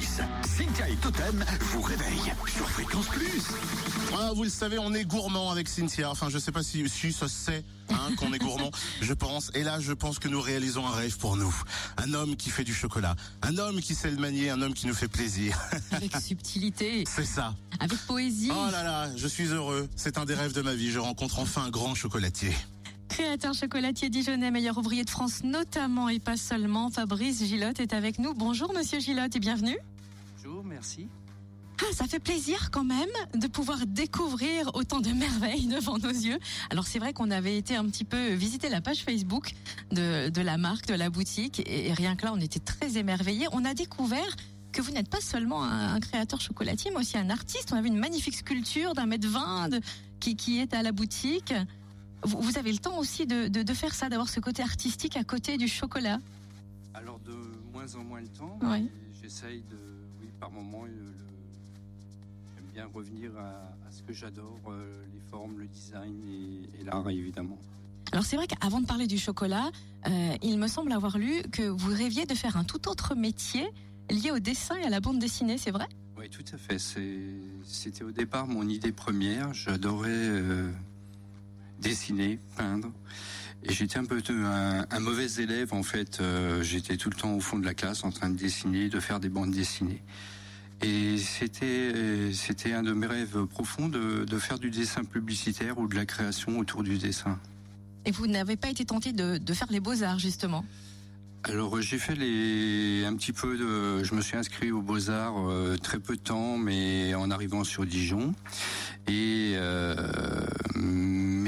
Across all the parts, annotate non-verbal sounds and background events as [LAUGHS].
6. Cynthia et Totem vous réveillent sur Fréquence Plus. Ah, vous le savez, on est gourmand avec Cynthia. Enfin, je sais pas si, si ça se sait hein, qu'on est gourmand, [LAUGHS] je pense. Et là, je pense que nous réalisons un rêve pour nous. Un homme qui fait du chocolat. Un homme qui sait le manier. Un homme qui nous fait plaisir. [LAUGHS] Avec subtilité, C'est ça. avec poésie. Oh là là, je suis heureux. C'est un des rêves de ma vie. Je rencontre enfin un grand chocolatier. Créateur chocolatier dijonnais, meilleur ouvrier de France notamment et pas seulement, Fabrice Gilotte est avec nous. Bonjour Monsieur Gilotte et bienvenue. Bonjour, merci. Ah, ça fait plaisir quand même de pouvoir découvrir autant de merveilles [LAUGHS] devant nos yeux. Alors c'est vrai qu'on avait été un petit peu visiter la page Facebook de, de la marque, de la boutique, et rien que là on était très émerveillés. On a découvert que vous n'êtes pas seulement un, un créateur chocolatier, mais aussi un artiste. On a vu une magnifique sculpture d'un mètre vingt de- qui, qui est à la boutique. Vous, vous avez le temps aussi de, de, de faire ça, d'avoir ce côté artistique à côté du chocolat? Alors de moins en moins le temps, Oui. j'essaye de, par moment, le- le- j'aime bien revenir à, à ce que j'adore, euh, les formes, le design et, et l'art évidemment. Alors c'est vrai qu'avant de parler du chocolat, euh, il me semble avoir lu que vous rêviez de faire un tout autre métier lié au dessin et à la bande dessinée, c'est vrai? Oui, tout à fait. C'était au départ mon idée première. J'adorais euh, dessiner, peindre. Et j'étais un peu un, un mauvais élève en fait. Euh, j'étais tout le temps au fond de la classe en train de dessiner, de faire des bandes dessinées. Et c'était c'était un de mes rêves profonds de, de faire du dessin publicitaire ou de la création autour du dessin. Et vous n'avez pas été tenté de, de faire les beaux-arts justement? Alors euh, j'ai fait les un petit peu de je me suis inscrit aux Beaux-Arts euh, très peu de temps mais en arrivant sur Dijon et euh,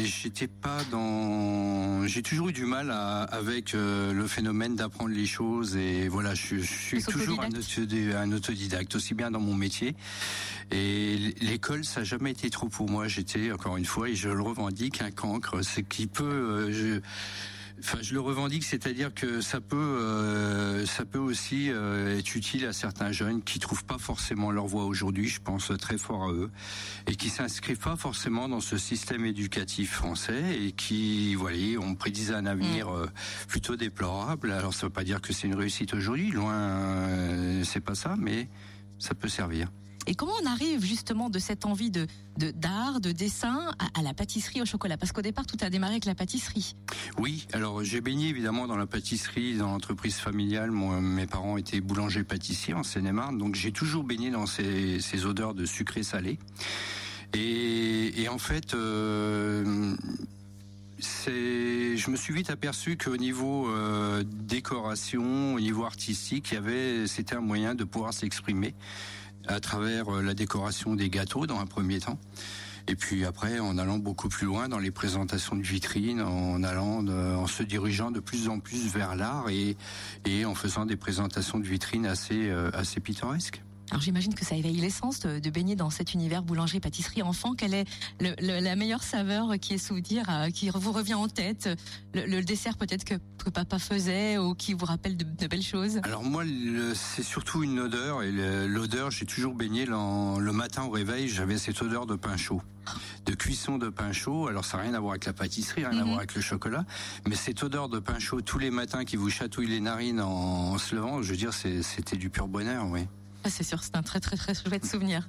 mais j'étais pas dans j'ai toujours eu du mal à- avec euh, le phénomène d'apprendre les choses et voilà je, je suis toujours un, autodidacte aussi bien dans mon métier. Et l'école ça a jamais été trop pour moi. J'étais encore une fois et je le revendique un cancre. C'est qui peut euh, je, Enfin, je le revendique, c'est-à-dire que ça peut, euh, ça peut aussi euh, être utile à certains jeunes qui trouvent pas forcément leur voie aujourd'hui. Je pense très fort à eux et qui s'inscrivent pas forcément dans ce système éducatif français et qui, voyez, on prédisait un avenir euh, plutôt déplorable. Alors, ça veut pas dire que c'est une réussite aujourd'hui, loin, euh, c'est pas ça, mais ça peut servir. Et comment on arrive justement de cette envie de d'art, de, dessin à, la pâtisserie au chocolat? Parce qu'au départ tout a démarré avec la pâtisserie. Oui, alors j'ai baigné évidemment dans la pâtisserie, dans l'entreprise familiale. Mes parents étaient boulangers pâtissiers en Seine-et-Marne, donc j'ai toujours baigné dans ces, odeurs de sucré salé. Et, en fait, euh, je me suis vite aperçu qu'au niveau euh, décoration, au niveau artistique, y avait, c'était un moyen de pouvoir s'exprimer à travers euh, la décoration des gâteaux dans un premier temps. Et puis après, en allant beaucoup plus loin dans les présentations de vitrines, en allant, en se dirigeant de plus en plus vers l'art et, et en faisant des présentations de vitrines assez, euh, assez pittoresques. Alors j'imagine que ça éveille l'essence de, de baigner dans cet univers boulangerie-pâtisserie enfant. Quelle est le- le- la meilleure saveur qui est souvenir, euh, qui vous revient en tête? Le, le dessert peut-être que, que papa faisait ou qui vous rappelle de, de belles choses? Alors moi, c'est surtout une odeur et l'odeur, j'ai toujours baigné le matin au réveil, j'avais cette odeur de pain chaud, de cuisson de pain chaud. Alors ça n'a rien à voir avec la pâtisserie, rien à Mhm. voir avec le chocolat, mais cette odeur de pain chaud tous les matins qui vous chatouille les narines en, en se levant, je veux dire, c'était du pur bonheur, oui. Ah, C'est sûr, c'est un très très très chouette souvenir.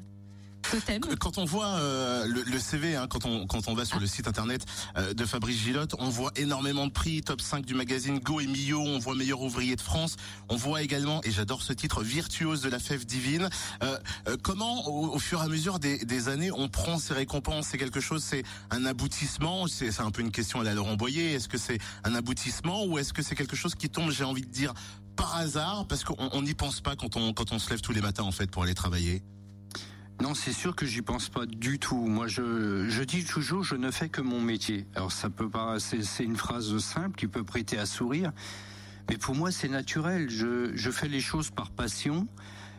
Totem Quand on voit euh, le, le CV, hein, quand on quand on va sur le site internet euh, de Fabrice Gilotte, on voit énormément de prix, top 5 du magazine Go et Mio, on voit meilleur ouvrier de France, on voit également, et j'adore ce titre, virtuose de la fève divine. Euh, euh, comment, au, au fur et à mesure des, des années, on prend ces récompenses? C'est quelque chose, c'est un aboutissement? C'est c'est un peu une question à la Laurent Boyer. Est-ce que c'est un aboutissement ou est-ce que c'est quelque chose qui tombe, j'ai envie de dire, par hasard, parce qu'on on n'y pense pas quand on quand on se lève tous les matins en fait pour aller travailler Non, c'est sûr que j'y pense pas du tout. Moi, je, je dis toujours, je ne fais que mon métier. Alors, ça peut pas, c'est c'est une phrase simple qui peut prêter à sourire, mais pour moi, c'est naturel. Je, je fais les choses par passion.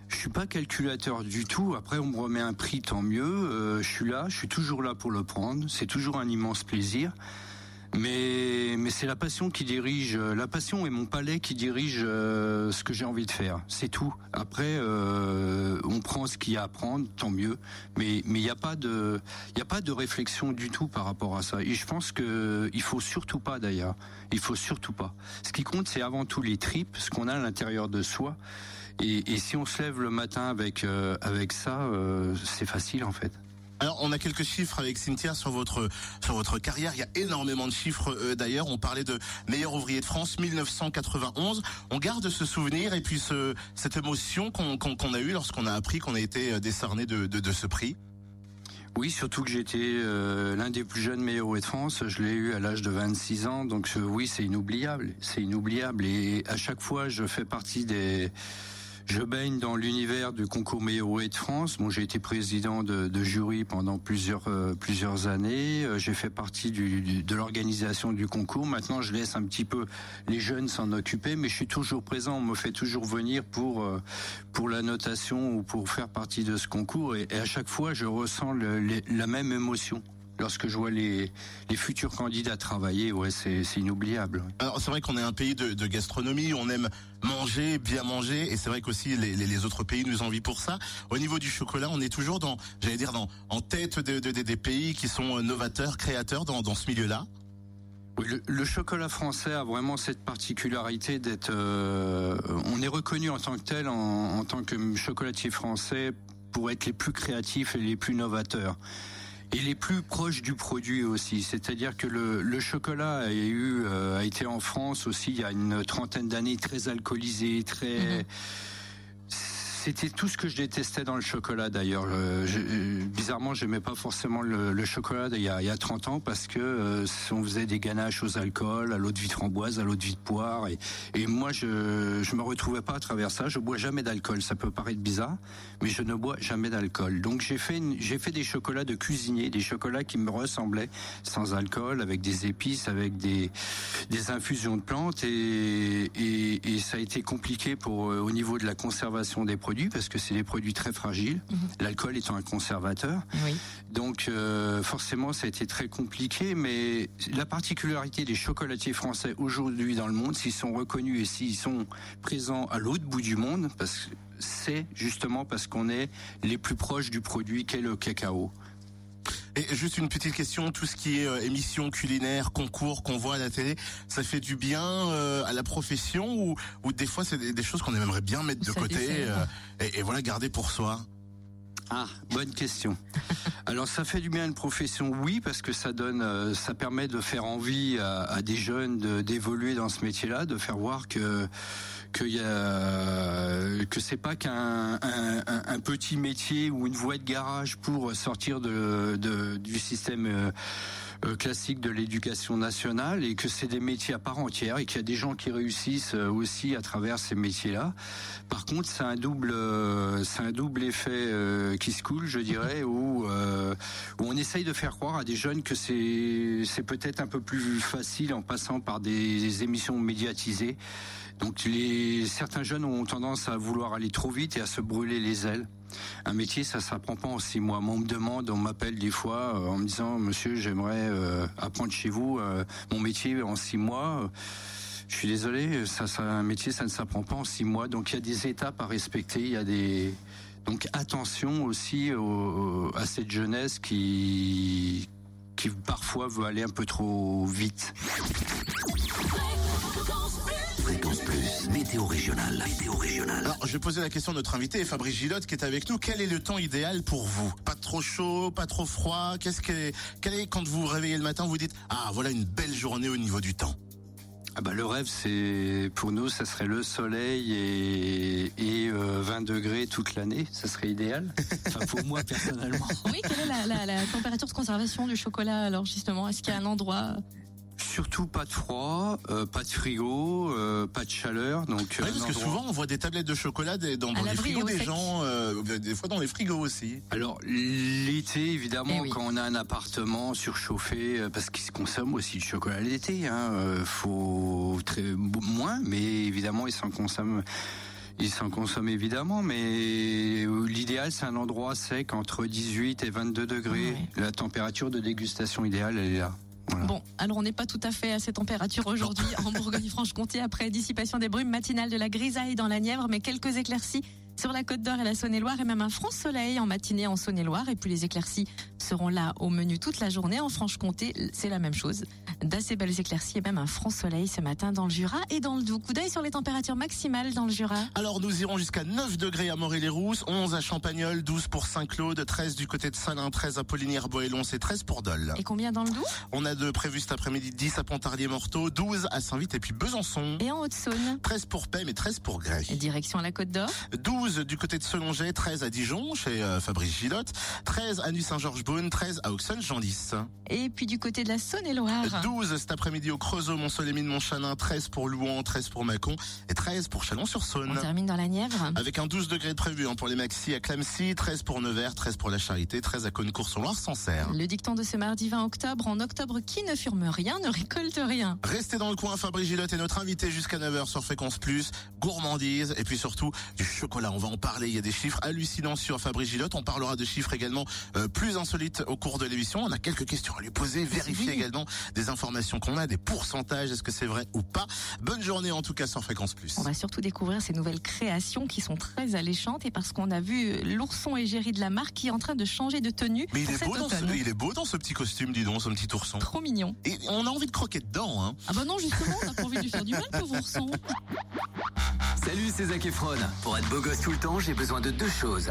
Je suis pas calculateur du tout. Après, on me remet un prix, tant mieux. Euh, je suis là, je suis toujours là pour le prendre. C'est toujours un immense plaisir. Mais, mais c'est la passion qui dirige, euh, la passion et mon palais qui dirige euh, ce que j'ai envie de faire. C'est tout. Après, euh, on prend ce qu'il y a à prendre, tant mieux. Mais mais il n'y a pas de, il a pas de réflexion du tout par rapport à ça. Et je pense que il faut surtout pas d'ailleurs. Il faut surtout pas. Ce qui compte, c'est avant tout les tripes, ce qu'on a à l'intérieur de soi. Et, et, si on se lève le matin avec avec ça, c'est facile en fait. Alors, on a quelques chiffres avec Cynthia sur votre carrière. Il y a énormément de chiffres euh, d'ailleurs. On parlait de meilleur ouvrier de France 1991. On garde ce souvenir et puis ce, cette émotion qu'on a eue lorsqu'on a appris qu'on a été euh, décerné de ce prix. Oui, surtout que j'étais euh, l'un des plus jeunes meilleurs ouvriers de France. Je l'ai eu à l'âge de 26 ans, donc oui, c'est inoubliable. C'est inoubliable. Et à chaque fois, je fais partie des je baigne dans l'univers du concours ouvrier de France. Bon, j'ai été président de, de, jury pendant plusieurs euh, plusieurs années. Euh, j'ai fait partie du, du, de l'organisation du concours. Maintenant, je laisse un petit peu les jeunes s'en occuper, mais je suis toujours présent. On me fait toujours venir pour euh, pour la notation ou pour faire partie de ce concours. Et, à chaque fois, je ressens la même émotion lorsque je vois les, les futurs candidats travailler, ouais, c'est inoubliable. Alors c'est vrai qu'on est un pays de, de, gastronomie, on aime manger, bien manger, et c'est vrai qu'aussi les, les, les, autres pays nous envient pour ça. Au niveau du chocolat, on est toujours dans, j'allais dire, dans, en tête de, de, des pays qui sont novateurs, créateurs dans, dans ce milieu-là. Oui, le, le, chocolat français a vraiment cette particularité d'être, euh, on est reconnu en tant que tel, en, en tant que chocolatier français, pour être les plus créatifs et les plus novateurs et les plus proches du produit aussi. C'est-à-dire que le, chocolat euh, a été en France aussi il y a une trentaine d'années très alcoolisé, très mmh. C'était tout ce que je détestais dans le chocolat d'ailleurs. Euh, je, bizarrement, j'aimais pas forcément le, chocolat il y, a, il y, a, 30 ans parce que euh, on faisait des ganaches aux alcools, à l'eau de vie de framboise, à l'eau de vie de poire. Et, moi, je, je me retrouvais pas à travers ça. Je bois jamais d'alcool. Ça peut paraître bizarre, mais je ne bois jamais d'alcool. Donc j'ai fait, des chocolats de cuisinier, des chocolats qui me ressemblaient sans alcool, avec des épices, avec des, infusions de plantes. Et ça a été compliqué pour euh, au niveau de la conservation des produits parce que c'est des produits très fragiles, mmh. l'alcool étant un conservateur. Oui. Donc euh, forcément ça a été très compliqué, mais la particularité des chocolatiers français aujourd'hui dans le monde, s'ils sont reconnus et s'ils sont présents à l'autre bout du monde, parce que c'est justement parce qu'on est les plus proches du produit qu'est le cacao. Et juste une petite question, tout ce qui est euh, émission culinaire, concours qu'on voit à la télé, ça fait du bien euh, à la profession ou, ou des fois c'est des, des, choses qu'on aimerait bien mettre de ça côté euh, et, et, voilà garder pour soi ah, bonne question. [LAUGHS] Alors ça fait du bien à une profession, oui, parce que ça donne, euh, ça permet de faire envie à, à des jeunes d'évoluer dans ce métier-là, de faire voir que que que c'est pas qu'un un, un, petit métier ou une voie de garage pour sortir de, de du système euh, classique de l'éducation nationale et que c'est des métiers à part entière et qu'il y a des gens qui réussissent aussi à travers ces métiers-là. Par contre, c'est un double, c'est un double effet euh, qui se coule, je dirais, où, euh, où on essaye de faire croire à des jeunes que c'est c'est peut-être un peu plus facile en passant par des émissions médiatisées. Donc les certains jeunes ont tendance à vouloir aller trop vite et à se brûler les ailes. Un métier, ça s'apprend pas en six mois. Moi, on me demande, on m'appelle des fois euh, en me disant, Monsieur, j'aimerais euh, apprendre chez vous euh, mon métier en six mois. Je suis désolé, ça, un métier, ça ne s'apprend pas en six mois. Donc il y a des étapes à respecter. Il y a des donc attention aussi au, à cette jeunesse qui qui parfois veut aller un peu trop vite. Plus, météo régionale. Météo régionale. Alors, je vais poser la question à notre invité, Fabrice Gilotte, qui est avec nous. Quel est le temps idéal pour vous? Pas trop chaud, pas trop froid? Qu'est-ce que, quel est quand vous vous réveillez le matin, vous dites ah voilà une belle journée au niveau du temps? Ah bah le rêve c'est pour nous ça serait le soleil et, et euh, 20 degrés toute l'année ça serait idéal [LAUGHS] enfin pour moi personnellement oui quelle est la, la, la température de conservation du chocolat alors justement? Est-ce qu'il y a un endroit Surtout pas de froid, euh, pas de frigo, euh, pas de chaleur. Donc ouais, parce que souvent on voit des tablettes de chocolat dans, dans les frigos des gens, euh, des fois dans les frigos aussi. Alors l'été évidemment, eh oui. quand on a un appartement surchauffé, euh, parce qu'il se consomme aussi du chocolat l'été, hein, euh, faut très moins, mais évidemment il s'en consomme. Il s'en consomme évidemment, mais l'idéal c'est un endroit sec entre 18 et 22 degrés. Oui. La température de dégustation idéale elle est là. Voilà. Bon, alors on n'est pas tout à fait à ces températures aujourd'hui en [LAUGHS] Bourgogne-Franche-Comté après dissipation des brumes matinales de la grisaille dans la Nièvre, mais quelques éclaircies sur la Côte d'Or et la Saône-et-Loire et même un franc soleil en matinée en Saône-et-Loire. Et puis les éclaircies seront là au menu toute la journée. En Franche-Comté, c'est la même chose. D'assez belles éclaircies et même un franc soleil ce matin dans le Jura et dans le Doubs. Coup d'œil sur les températures maximales dans le Jura. Alors nous irons jusqu'à 9 degrés à Morée-les-Rousses, 11 à Champagnol, 12 pour Saint-Claude, 13 du côté de Salins, 13 à Poligny-Boëlon, c'est 13 pour Dole. Et combien dans le Doubs? On a de prévu cet après-midi 10 à Pontarlier-Morteau, 12 à Saint-Vite et puis Besançon. Et en Haute-Saône? 13 pour Pem et 13 pour Grès. Et Direction la Côte d'Or? 12 du côté de Selonget, 13 à Dijon chez euh, Fabrice Gilotte, 13 à Nuit-Saint-Georges-Beaune, 13 à Auxonne-Genlis. Et puis du côté de la Saône-et-Loire 12 cet après-midi au Creusot, Mont-Solémine, Montchanin, 13 pour Louan, 13 pour Mâcon et 13 pour On Chalon-sur-Saône. termine dans la Nièvre. Avec un 12 degrés de prévu hein, pour les maxi à Clamcy, 13 pour Nevers, 13 pour la Charité, 13 à Cône-Cours-sur-Loire-Sancerre. Le dicton de ce mardi 20 octobre. En octobre, qui ne fume rien ne récolte rien. Restez dans le coin, Fabrice Gilotte est notre invité jusqu'à 9h sur Fréquence Plus, gourmandise et puis surtout du chocolat. On va en parler, il y a des chiffres hallucinants sur Fabrice Gilotte. On parlera de chiffres également euh, plus insolites au cours de l'émission. On a quelques questions à lui poser, vérifier Oui. également des informations qu'on a, des pourcentages, est-ce que c'est vrai ou pas. Bonne journée en tout cas sur Fréquence Plus. On va surtout découvrir ces nouvelles créations qui sont très alléchantes et parce qu'on a vu l'ourson égérie de la marque qui est en train de changer de tenue Mais il est, beau dans ce, automne. il est beau dans ce petit costume, dis donc, ce petit ourson. Trop mignon. Et on a envie de croquer dedans, hein. Ah bah non, justement, on n'a pas envie de lui faire du mal, pauvre ourson. Salut, c'est Zac Efron. Pour être beau gosse tout le temps, j'ai besoin de deux choses.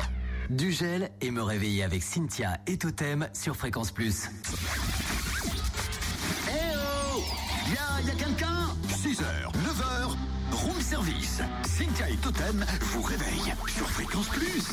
Du gel et me réveiller avec Cynthia et Totem sur Fréquence Plus. Totem vous réveillent sur Fréquence Plus.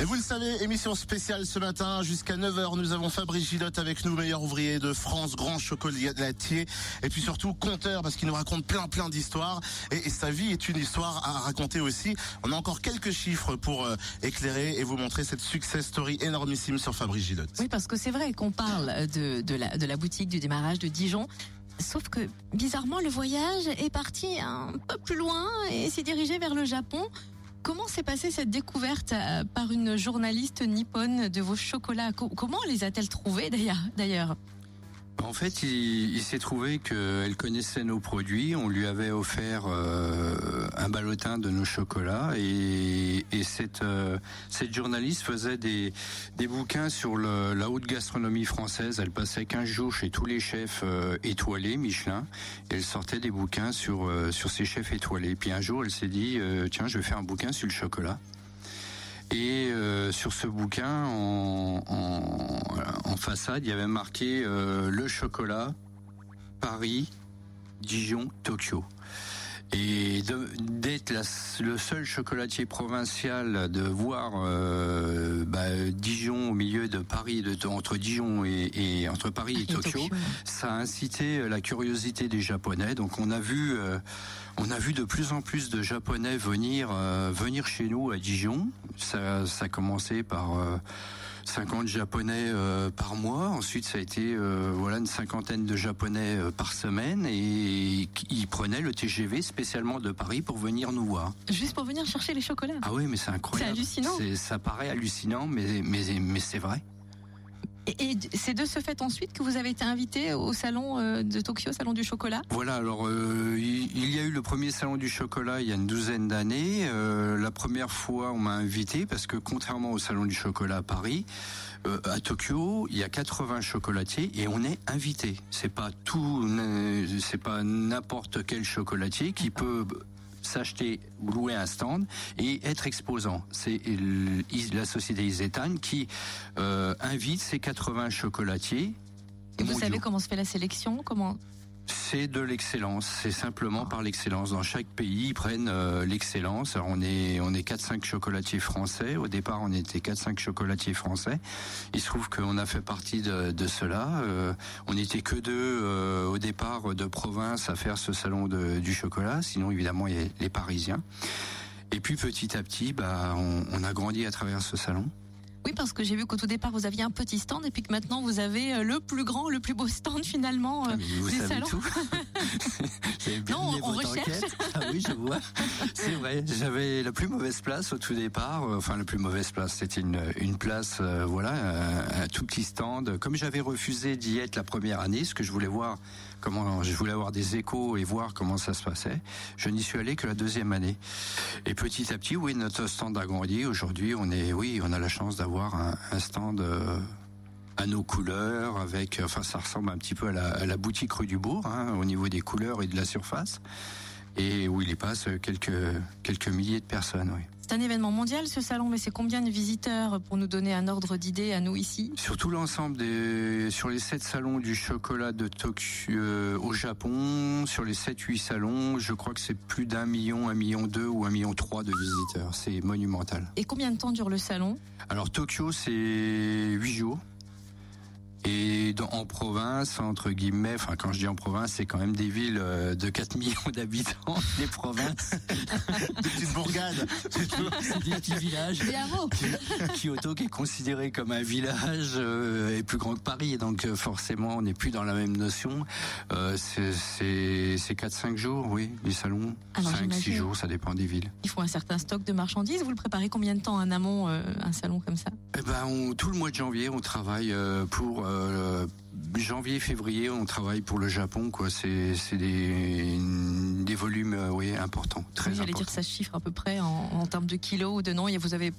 Et vous le savez, émission spéciale ce matin jusqu'à 9h. Nous avons Fabrice Gilotte avec nous, meilleur ouvrier de France, grand chocolatier et puis surtout conteur parce qu'il nous raconte plein plein d'histoires et, et sa vie est une histoire à raconter aussi. On a encore quelques chiffres pour euh, éclairer et vous montrer cette success story énormissime sur Fabrice Gilotte. Oui, parce que c'est vrai qu'on parle de, de, la, de la boutique du démarrage de Dijon. Sauf que, bizarrement, le voyage est parti un peu plus loin et s'est dirigé vers le Japon. Comment s'est passée cette découverte euh, par une journaliste nippone de vos chocolats? Co- Comment les a-t-elle trouvés d'ailleurs En fait, il, s'est trouvé qu'elle connaissait nos produits. On lui avait offert euh, un ballotin de nos chocolats et, euh, cette journaliste faisait des, bouquins sur la haute gastronomie française. Elle passait 15 jours chez tous les chefs euh, étoilés Michelin elle sortait des bouquins sur, sur ces chefs étoilés. Puis un jour, elle s'est dit, tiens, je vais faire un bouquin sur le chocolat. Et euh, sur ce bouquin, en, façade, il y avait marqué euh, le chocolat, Paris, Dijon, Tokyo. Et d'être la- le seul chocolatier provincial de voir euh, bah, Dijon au milieu de Paris, de, entre Dijon et, et entre Paris et, Et Tokyo, Tokyo. ça a incité euh, la curiosité des Japonais. Donc on a vu, euh, on a vu de plus en plus de Japonais venir, euh, venir chez nous à Dijon. Ça, ça a commencé par euh, 50 Japonais euh, par mois. Ensuite, ça a été euh, voilà une cinquantaine de Japonais euh, par semaine et ils prenaient le TGV spécialement de Paris pour venir nous voir. Juste pour venir chercher les chocolats. Ah oui, mais c'est incroyable. C'est hallucinant. Ça paraît hallucinant, mais mais mais c'est vrai. Et, et c'est de ce fait ensuite que vous avez été invité au salon euh, de Tokyo, salon du chocolat? Voilà, alors euh, il y a eu le premier salon du chocolat il y a une douzaine d'années. Euh, la première fois, on m'a invité parce que contrairement au salon du chocolat à Paris, euh, à Tokyo, il y a 80 chocolatiers et on est invité. C'est pas tout, c'est pas n'importe quel chocolatier qui peut s'acheter ou louer un stand et être exposant. C'est la société Isetan qui euh, invite ces 80 chocolatiers. Et vous mondiaux. savez comment se fait la sélection? Comment C'est de l'excellence, c'est simplement par l'excellence. Dans chaque pays, ils prennent euh, l'excellence. On est on est 4 5 chocolatiers français. Au départ, on était 4 5 chocolatiers français. Il se trouve qu'on a fait partie de, de cela. Euh, on n'était que deux euh, au départ de province à faire ce salon de- du chocolat. Sinon, évidemment, il y a les Parisiens. Et puis petit à petit, bah, on, on a grandi à travers ce salon. Oui, parce que j'ai vu qu'au tout départ, vous aviez un petit stand et puis que maintenant, vous avez euh, le plus grand, le plus beau stand finalement euh, Ah, vous des savez salons. tout. [LAUGHS] Vous avez bien Non, on recherche. enquête. Ah oui, je vois. C'est vrai. J'avais la plus mauvaise place au tout départ. Enfin, la plus mauvaise place, c'était une, une place, euh, voilà, un, un, tout petit stand. Comme j'avais refusé d'y être la première année, ce que je voulais voir, comment, je voulais avoir des échos et voir comment ça se passait. Je n'y suis allé que la deuxième année. Et petit à petit, oui, notre stand a grandi. Aujourd'hui, on est, oui, on a la chance d'avoir un, stand. Euh, à nos couleurs, avec, enfin, ça ressemble un petit peu à la, à la boutique rue du Bourg, hein, au niveau des couleurs et de la surface, et où il y passe quelques, quelques milliers de personnes, oui. C'est un événement mondial ce salon, mais c'est combien de visiteurs pour nous donner un ordre d'idée à nous ici Sur tout l'ensemble des, sur les sept salons du chocolat de Tokyo euh, au Japon, sur les 7-8 salons, je crois que c'est plus d'un million, un million deux ou un million trois de visiteurs. C'est monumental. Et combien de temps dure le salon? Alors Tokyo, c'est huit jours. Et dans, en province, entre guillemets, enfin quand je dis en province, c'est quand même des villes euh, de 4 millions [LAUGHS] d'habitants, les provinces. des petites bourgades. C'est des petits villages. Des. Kyoto qui est considéré comme un village euh, est plus grand que Paris, donc euh, forcément on n'est plus dans la même notion. Euh, c'est 4-5 jours, oui, les salons. 5-6 jours, ça dépend des villes. Il faut un certain stock de marchandises. Vous le préparez combien de temps en amont, un salon comme ça? Eh ben, on, Tout le mois de janvier, on travaille pour euh, janvier, février, on travaille pour le Japon, quoi. C'est des, des volumes, euh, oui, importants, très oui, J'allais dire, ça chiffre à peu près en, en termes de kilos ou de non. Vous avez.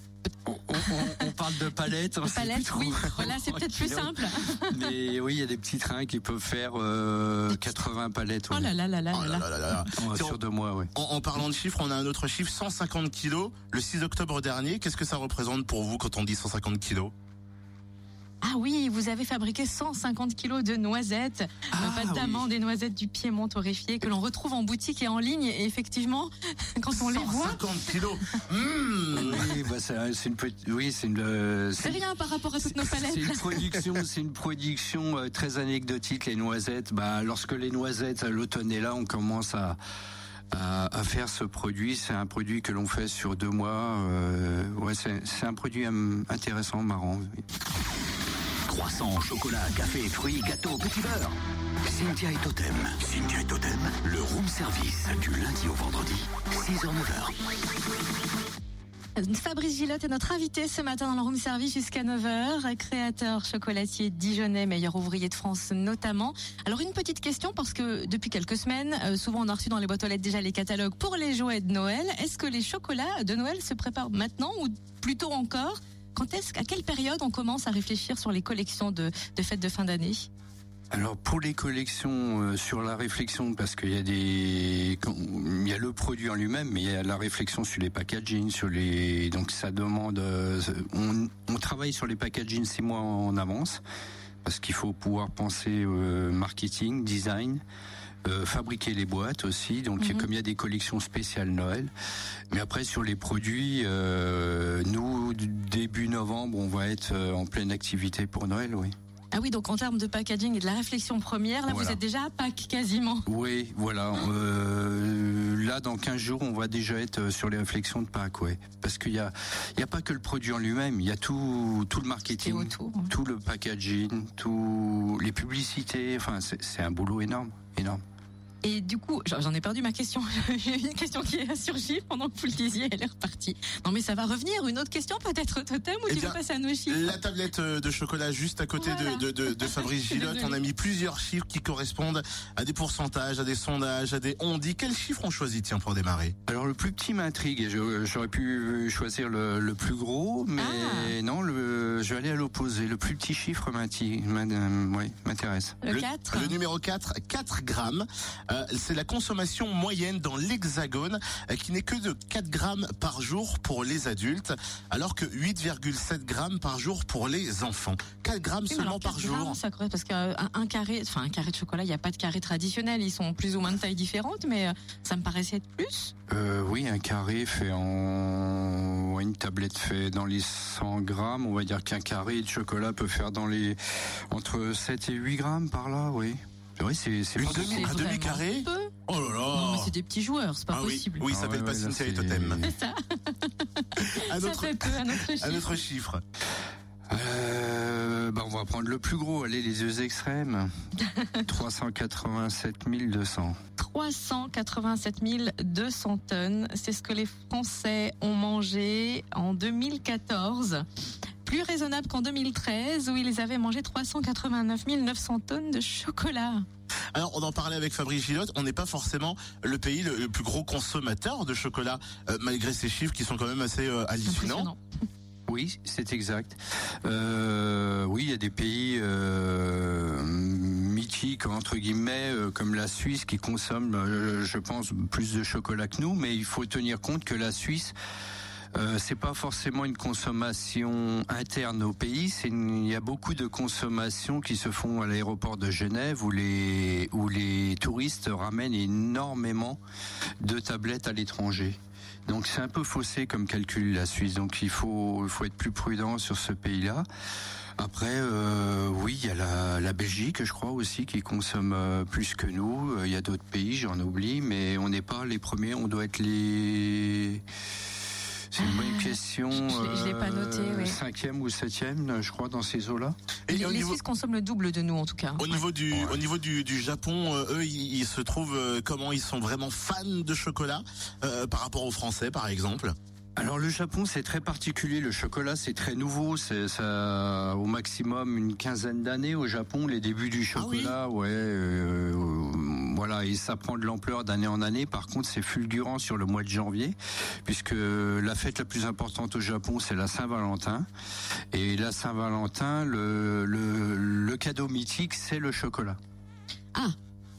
On, on, on parle de palettes. De [LAUGHS] palettes, oui. Voilà, c'est peut-être plus simple. [LAUGHS] Mais oui, il y a des petits trains qui peuvent faire euh, 80 palettes. Ouais. Oh là là là là Oh là là là là. Oh, sur deux mois, oui. En, en, parlant de chiffres, on a un autre chiffre, 150 kilos. Le 6 octobre dernier, qu'est-ce que ça représente pour vous quand on dit 150 kilos? Ah oui, vous avez fabriqué 150 kilos de noisettes, Ah, pâte d'amande oui. et noisettes du Piémont torréfiées que l'on retrouve en boutique et en ligne. Et effectivement, [LAUGHS] quand on les voit, 150 kilos. [LAUGHS] Mmh. Oui, bah, c'est c'est une petite, oui, c'est une. euh, c'est rien par rapport à toutes nos palettes. [LAUGHS] C'est une production, c'est une production euh, très anecdotique les noisettes. Bah, lorsque les noisettes, l'automne est là, on commence à faire ce produit. C'est un produit que l'on fait sur deux mois. Euh, ouais, c'est c'est un produit hum, intéressant, marrant. oui. Croissants, chocolat, café, fruits, gâteaux, petit beurre. Cynthia et Totem. Cynthia et Totem, le room service du lundi au vendredi, 6h, 9h. Fabrice Gillotte est notre invité ce matin dans le room service jusqu'à 9h, créateur chocolatier dijonnais, meilleur ouvrier de France notamment. Alors une petite question parce que depuis quelques semaines, euh, souvent on a reçu dans les boîtes aux lettres déjà les catalogues pour les jouets de Noël. Est-ce que les chocolats de Noël se préparent maintenant ou plutôt encore Quand est-ce, à quelle période on commence à réfléchir sur les collections de, fêtes de fin d'année? Alors pour les collections, euh, sur la réflexion, parce qu'il y a des, il y a le produit en lui-même, mais il y a la réflexion sur les packaging, sur les, donc ça demande, euh, on, on travaille sur les packaging six mois en avance, parce qu'il faut pouvoir penser euh, marketing, design. Euh, fabriquer les boîtes aussi, donc Mhm. comme il y a des collections spéciales Noël. Mais après sur les produits, euh, nous début novembre, on va être euh, en pleine activité pour Noël, oui. Ah oui, donc en termes de packaging et de la réflexion première, là Voilà. vous êtes déjà à Pâques quasiment. Oui, voilà. [LAUGHS] Euh, là, dans 15 jours, on va déjà être sur les réflexions de Pâques, ouais. Parce qu'il y a, y a pas que le produit en lui-même, il y a tout, tout le Et marketing, autour. tout le packaging, tout les publicités. Enfin, c'est c'est un boulot énorme, énorme. Et du coup, j'en ai perdu ma question. [LAUGHS] J'ai une question qui a surgi pendant que vous le disiez, elle est repartie. Non mais ça va revenir. Une autre question peut-être totem ou Eh tu bien, veux passer à nos chiffres La tablette euh, de chocolat juste à côté Voilà. de, de, de, Fabrice [LAUGHS] Gillotte. Désolée. On a mis plusieurs chiffres qui correspondent à des pourcentages, à des sondages, à des on dit. Quel chiffre on choisit, tiens, pour démarrer Alors le plus petit m'intrigue. J'aurais pu choisir le, le plus gros, mais Ah. non, le, je vais aller à l'opposé. Le plus petit chiffre ouais, m'intéresse. Le 4 Le numéro 4, 4 grammes. Euh, c'est la consommation moyenne dans l'hexagone euh, qui n'est que de 4 grammes par jour pour les adultes, alors que 8,7 grammes par jour pour les enfants. 4 grammes Oui, seulement par 4 jour. ça correspond parce qu'un un carré, enfin un carré de chocolat, il n'y a pas de carré traditionnel. Ils sont plus ou moins de taille différente, mais euh, ça me paraissait être plus. Euh, oui, un carré fait en une tablette fait dans les 100 grammes. On va dire qu'un carré de chocolat peut faire dans les entre 7 et 8 grammes par là, oui. Oui, c'est c'est pas demi- un vraiment demi-carré peu. Oh là là Non, mais c'est des petits joueurs, c'est pas Ah oui, possible. oui, Ah ça s'appelle ouais, pas ouais, là, Cynthia et c'est- Totem. C'est ça, [LAUGHS] Un ça autre, fait peu à notre chiffre. un autre [LAUGHS] chiffre. Euh, bah, on va prendre le plus gros. Allez, les [LAUGHS] deux extrêmes. 387 200. 387 200 tonnes. C'est ce que les Français ont mangé en 2014. Plus raisonnable qu'en 2013 où ils avaient mangé 389 900 tonnes de chocolat. Alors, on en parlait avec Fabrice Gilotte, on n'est pas forcément le pays le, plus gros consommateur de chocolat, euh, malgré ces chiffres qui sont quand même assez euh, hallucinants. Oui, c'est exact. Euh, oui, il y a des pays euh, mythiques entre guillemets euh, comme la Suisse qui consomment, euh, je pense, plus de chocolat que nous, mais il faut tenir compte que la Suisse euh, c'est pas forcément une consommation interne au pays. Il y a beaucoup de consommations qui se font à l'aéroport de Genève où les où les touristes ramènent énormément de tablettes à l'étranger. Donc c'est un peu faussé comme calcul la Suisse. Donc il faut faut être plus prudent sur ce pays-là. Après, euh, oui, il y a la, la, Belgique, je crois aussi, qui consomme euh, plus que nous. Euh, il y a d'autres pays, j'en oublie, mais on n'est pas les premiers. On doit être les c'est une bonne question. Je, l'ai pas noté. Oui. Cinquième ou septième, je crois, dans ces eaux-là. Et les, les niveau... Suisses consomment le double de nous, en tout cas. Au niveau du, ouais. au niveau du, du Japon, euh, eux, ils, ils, se trouvent euh, comment? Ils sont vraiment fans de chocolat euh, par rapport aux Français, par exemple? Alors le Japon c'est très particulier, le chocolat c'est très nouveau, c'est ça au maximum une quinzaine d'années au Japon, les débuts du chocolat, ah oui ouais, euh, voilà et ça prend de l'ampleur d'année en année. Par contre c'est fulgurant sur le mois de janvier, puisque la fête la plus importante au Japon c'est la Saint-Valentin et la Saint-Valentin le, le, le cadeau mythique c'est le chocolat. Ah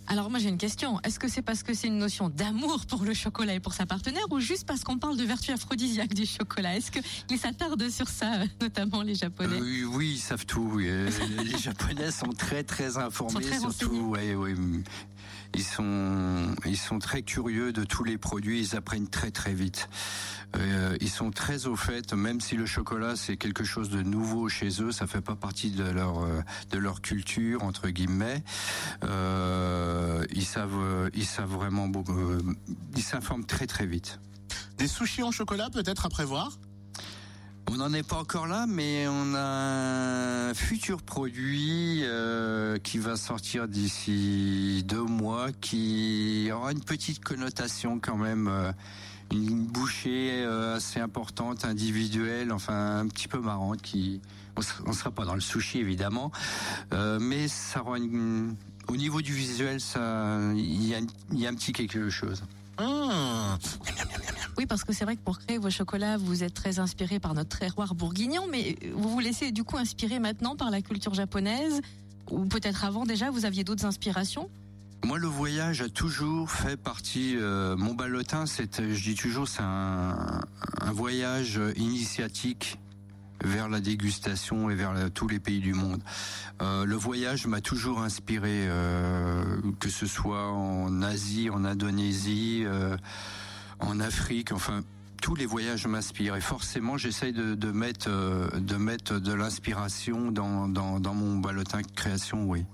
alors moi j'ai une question. Est-ce que c'est parce que c'est une notion d'amour pour le chocolat et pour sa partenaire ou juste parce qu'on parle de vertu aphrodisiaque du chocolat? Est-ce qu'ils s'attardent sur ça, [LAUGHS] notamment les Japonais? Euh, oui, oui, ils savent tout. Oui. les [LAUGHS] Japonais sont très très informés très sur tout. Ouais, ouais. Ils sont ils sont très curieux de tous les produits. Ils apprennent très très vite. Euh, ils sont très au fait, même si le chocolat c'est quelque chose de nouveau chez eux, ça fait pas partie de leur euh, de leur culture entre guillemets. Euh, ils savent ils savent vraiment beaucoup. ils s'informent très très vite. Des sushis en chocolat peut-être à prévoir? On n'en est pas encore là, mais on a un futur produit euh, qui va sortir d'ici deux mois, qui aura une petite connotation quand même. Euh, une bouchée euh, assez importante, individuelle, enfin un petit peu marrante, qui on sera pas dans le sushi évidemment, mais ça aura une, au niveau du visuel, il y a, y a un petit quelque chose. Mmh. Oui, parce que c'est vrai que pour créer vos chocolats, vous êtes très inspiré par notre terroir bourguignon, mais vous vous laissez du coup inspirer maintenant par la culture japonaise, ou peut-être avant déjà, vous aviez d'autres inspirations? Moi, le voyage a toujours fait partie. Euh, mon ballotin, c'est, je dis toujours, c'est un, voyage initiatique vers la dégustation et vers tous les pays du monde. Euh, le voyage m'a toujours inspiré, euh, que ce soit en Asie, en Indonésie, euh, en Afrique, enfin tous les voyages m'inspirent et forcément j'essaye de, de, mettre de mettre de l'inspiration dans, dans, dans mon ballotin création, oui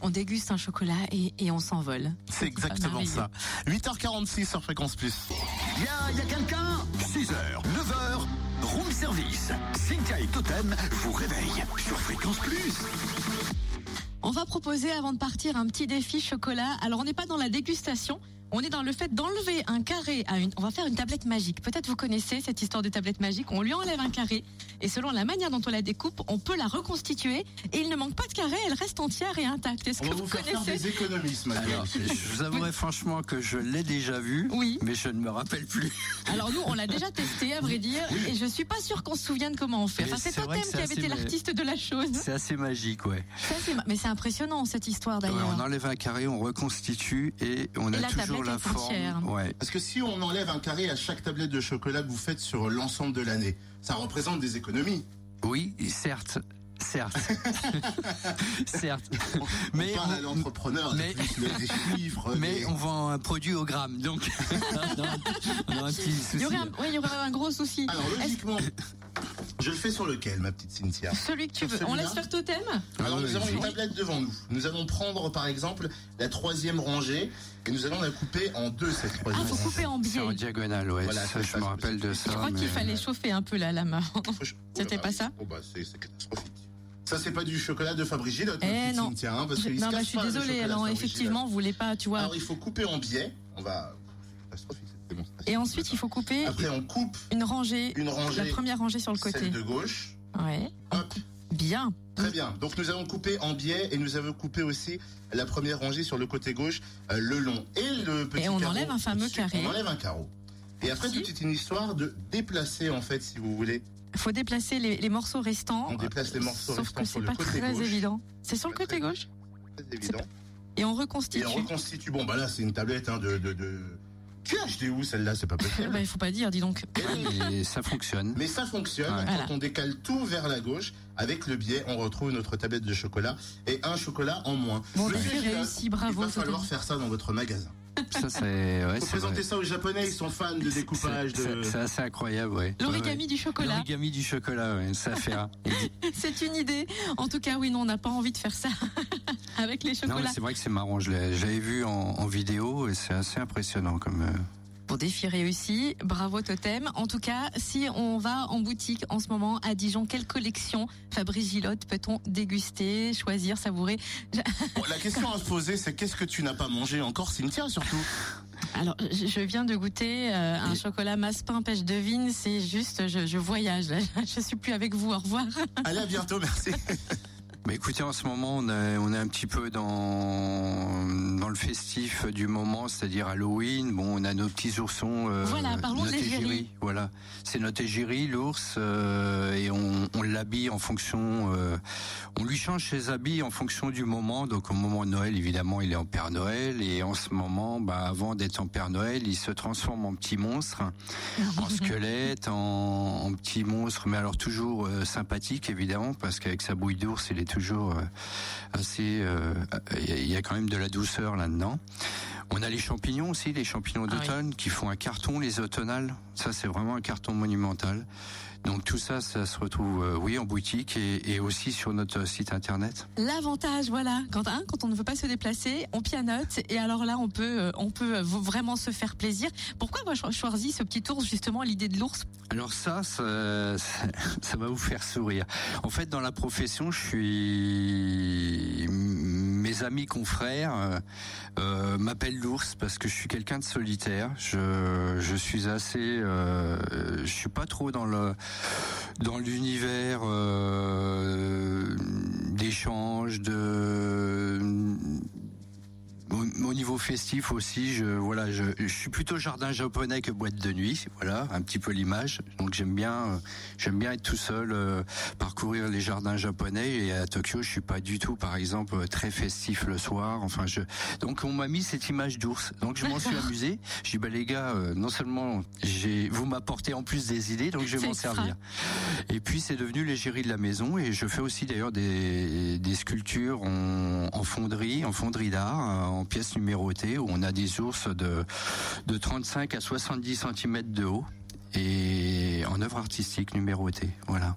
on déguste un chocolat et, et on s'envole. C'est exactement ça. 8h46 sur Fréquence Plus. Il y a, y a quelqu'un 6h, 9h, room service. Cynthia et Totem vous réveillent sur Fréquence Plus. On va proposer avant de partir un petit défi chocolat. Alors on n'est pas dans la dégustation. On est dans le fait d'enlever un carré à une. On va faire une tablette magique. Peut-être vous connaissez cette histoire de tablette magique. On lui enlève un carré et selon la manière dont on la découpe, on peut la reconstituer et il ne manque pas de carré. Elle reste entière et intacte. Est-ce que On va vous, vous faire connaissez faire des matin. Alors, je vous avouerai franchement que je l'ai déjà vu, Oui. mais je ne me rappelle plus. Alors nous, on l'a déjà testé, à vrai dire, et je suis pas sûre qu'on se souvienne comment on fait. Enfin, c'est Totem qui avait été l'artiste de la chose. C'est assez magique, ouais. Ma- Mais c'est impressionnant cette histoire Ouais, d'ailleurs. on enlève un carré, on reconstitue et on Et a la toujours la forme. Ouais. Parce que si on enlève un carré à chaque tablette de chocolat que vous faites sur l'ensemble de l'année, ça représente des économies. Oui, certes, certes, [LAUGHS] certes. On Mais parle à on- l'entrepreneur, mais- des chiffres. [LAUGHS] Mais des- on vend un produit au gramme, donc on a un- on a un petit souci. Il y aurait un, ouais, il y aurait un gros souci. Alors logiquement, je le fais sur lequel, ma petite Cynthia Celui que tu veux. On laisse faire Totem Alors Ah nous oui, avons une tablette devant nous. Nous allons prendre par exemple la troisième rangée et nous allons la couper en deux cette Ah, troisième faut rangée. couper en C'est en biais. diagonale, ouais. Voilà, ça, je me rappelle de ça. Je crois qu'il fallait chauffer un peu la lame avant. Faut- C'était pas ça Oh bah c'est catastrophique. Ça, c'est pas du chocolat de Fabrice Gillotte. Eh petite non. Hein, parce non, bah, je suis désolée. Alors, effectivement, vous voulez pas, tu vois. Alors, il faut couper en biais. On va. Et ensuite, il faut couper Après, on coupe une rangée, une la rangée, première rangée sur le côté. celle de gauche. Ouais. Hop. Bien. Très bien. Donc nous avons coupé en biais et nous avons coupé aussi la première rangée sur le côté gauche, euh, le long et le petit Et on carreau enlève un fameux carré. On enlève un carreau. Et après, Merci. tout est une histoire de déplacer, en fait, si vous voulez. Il faut déplacer les, les morceaux restants. On déplace les morceaux Sauf restants que sur c'est le pas côté très gauche. évident. C'est sur le côté très- gauche. C'est évident. Et on Et reconstitue. on reconstitue. Bon, bah là, c'est une tablette hein, de, de, de... Tu as acheté où celle-là? C'est pas possible. Bah, il faut pas dire, dis donc. Et ça fonctionne. Mais ça fonctionne Ouais. quand Voilà. on décale tout vers la gauche. Avec le biais, on retrouve notre tablette de chocolat et un chocolat en moins. Bon, défi Gilles, réussi, bravo, Il va falloir faire ça dans votre magasin. Ça, c'est ouais, Faut c'est vrai. présenter ça aux Japonais, ils sont fans de découpage. C'est- De... C'est assez incroyable, ouais. L'origami Ouais, du chocolat, L'origami du chocolat, ouais, ça fait un. [LAUGHS] c'est une idée. En tout cas, oui, non, on n'a pas envie de faire ça [LAUGHS] avec les Non, chocolats. c'est vrai que c'est marrant. Je l'avais vu en, en vidéo et c'est assez impressionnant comme. euh, Bon, défi réussi, bravo Totem. En tout cas, si on va en boutique en ce moment à Dijon, quelle collection Fabrice Gillotte peut-on déguster, choisir, savourer Bon, la question à se poser, c'est qu'est-ce que tu n'as pas mangé encore, Cynthia, surtout Alors, je viens de goûter euh, un chocolat Maspin pêche de vigne. C'est juste, je, je voyage. [LAUGHS] Je suis plus avec vous. Au revoir. Allez, à bientôt, merci. [LAUGHS] Bah écoutez, en ce moment, on est, on est un petit peu dans, dans le festif du moment, c'est-à-dire Halloween. Bon, on a nos petits oursons. euh, Voilà, parlons de l'égérie. égérie. Voilà, c'est notre égérie, l'ours, euh, et on, on l'habille en fonction. euh, on lui change ses habits en fonction du moment. Donc au moment de Noël, évidemment, il est en Père Noël, et en ce moment, bah, avant d'être en Père Noël, il se transforme en petit monstre, en [LAUGHS] squelette, en, en petit monstre, mais alors toujours euh, sympathique, évidemment, parce qu'avec sa bouille d'ours, il est toujours euh, assez. euh, Il y, a- quand même de la douceur là-dedans. On a les champignons aussi, les champignons Ah oui. d'automne, qui font un carton, les automnales. Ça, c'est vraiment un carton monumental. Donc tout ça, ça se retrouve, euh, oui, en boutique et, et aussi sur notre site internet. L'avantage, voilà, quand, hein, quand on ne veut pas se déplacer, on pianote et alors là, on peut, euh, on peut euh, vraiment se faire plaisir. Pourquoi moi je choisis ce petit ours justement, l'idée de l'ours? Alors ça, [LAUGHS] ça va vous faire sourire. En fait, dans la profession, je suis mes amis confrères euh, euh, m'appellent l'ours parce que je suis quelqu'un de solitaire. Je, je suis assez, euh, je suis pas trop dans le dans l'univers d'échange de au, au niveau festif aussi, je voilà, je, je suis plutôt jardin japonais que boîte de nuit, voilà, un petit peu l'image. Donc j'aime bien, euh, j'aime bien être tout seul, euh, parcourir les jardins japonais. Et à Tokyo, je suis pas du tout, par exemple, euh, très festif le soir. Enfin, je donc on m'a mis cette image d'ours. Donc je m'en suis amusé. Je dis bah les gars, euh, non seulement j'ai, vous m'apportez en plus des idées, donc je vais m'en servir. Et puis c'est devenu l'égérie de la maison et je fais aussi d'ailleurs des, des sculptures en, en fonderie, en fonderie d'art, euh, en pièces numérotées où on a des ours de, de 35 à 70 cm de haut et en œuvre artistique numérotée. Voilà.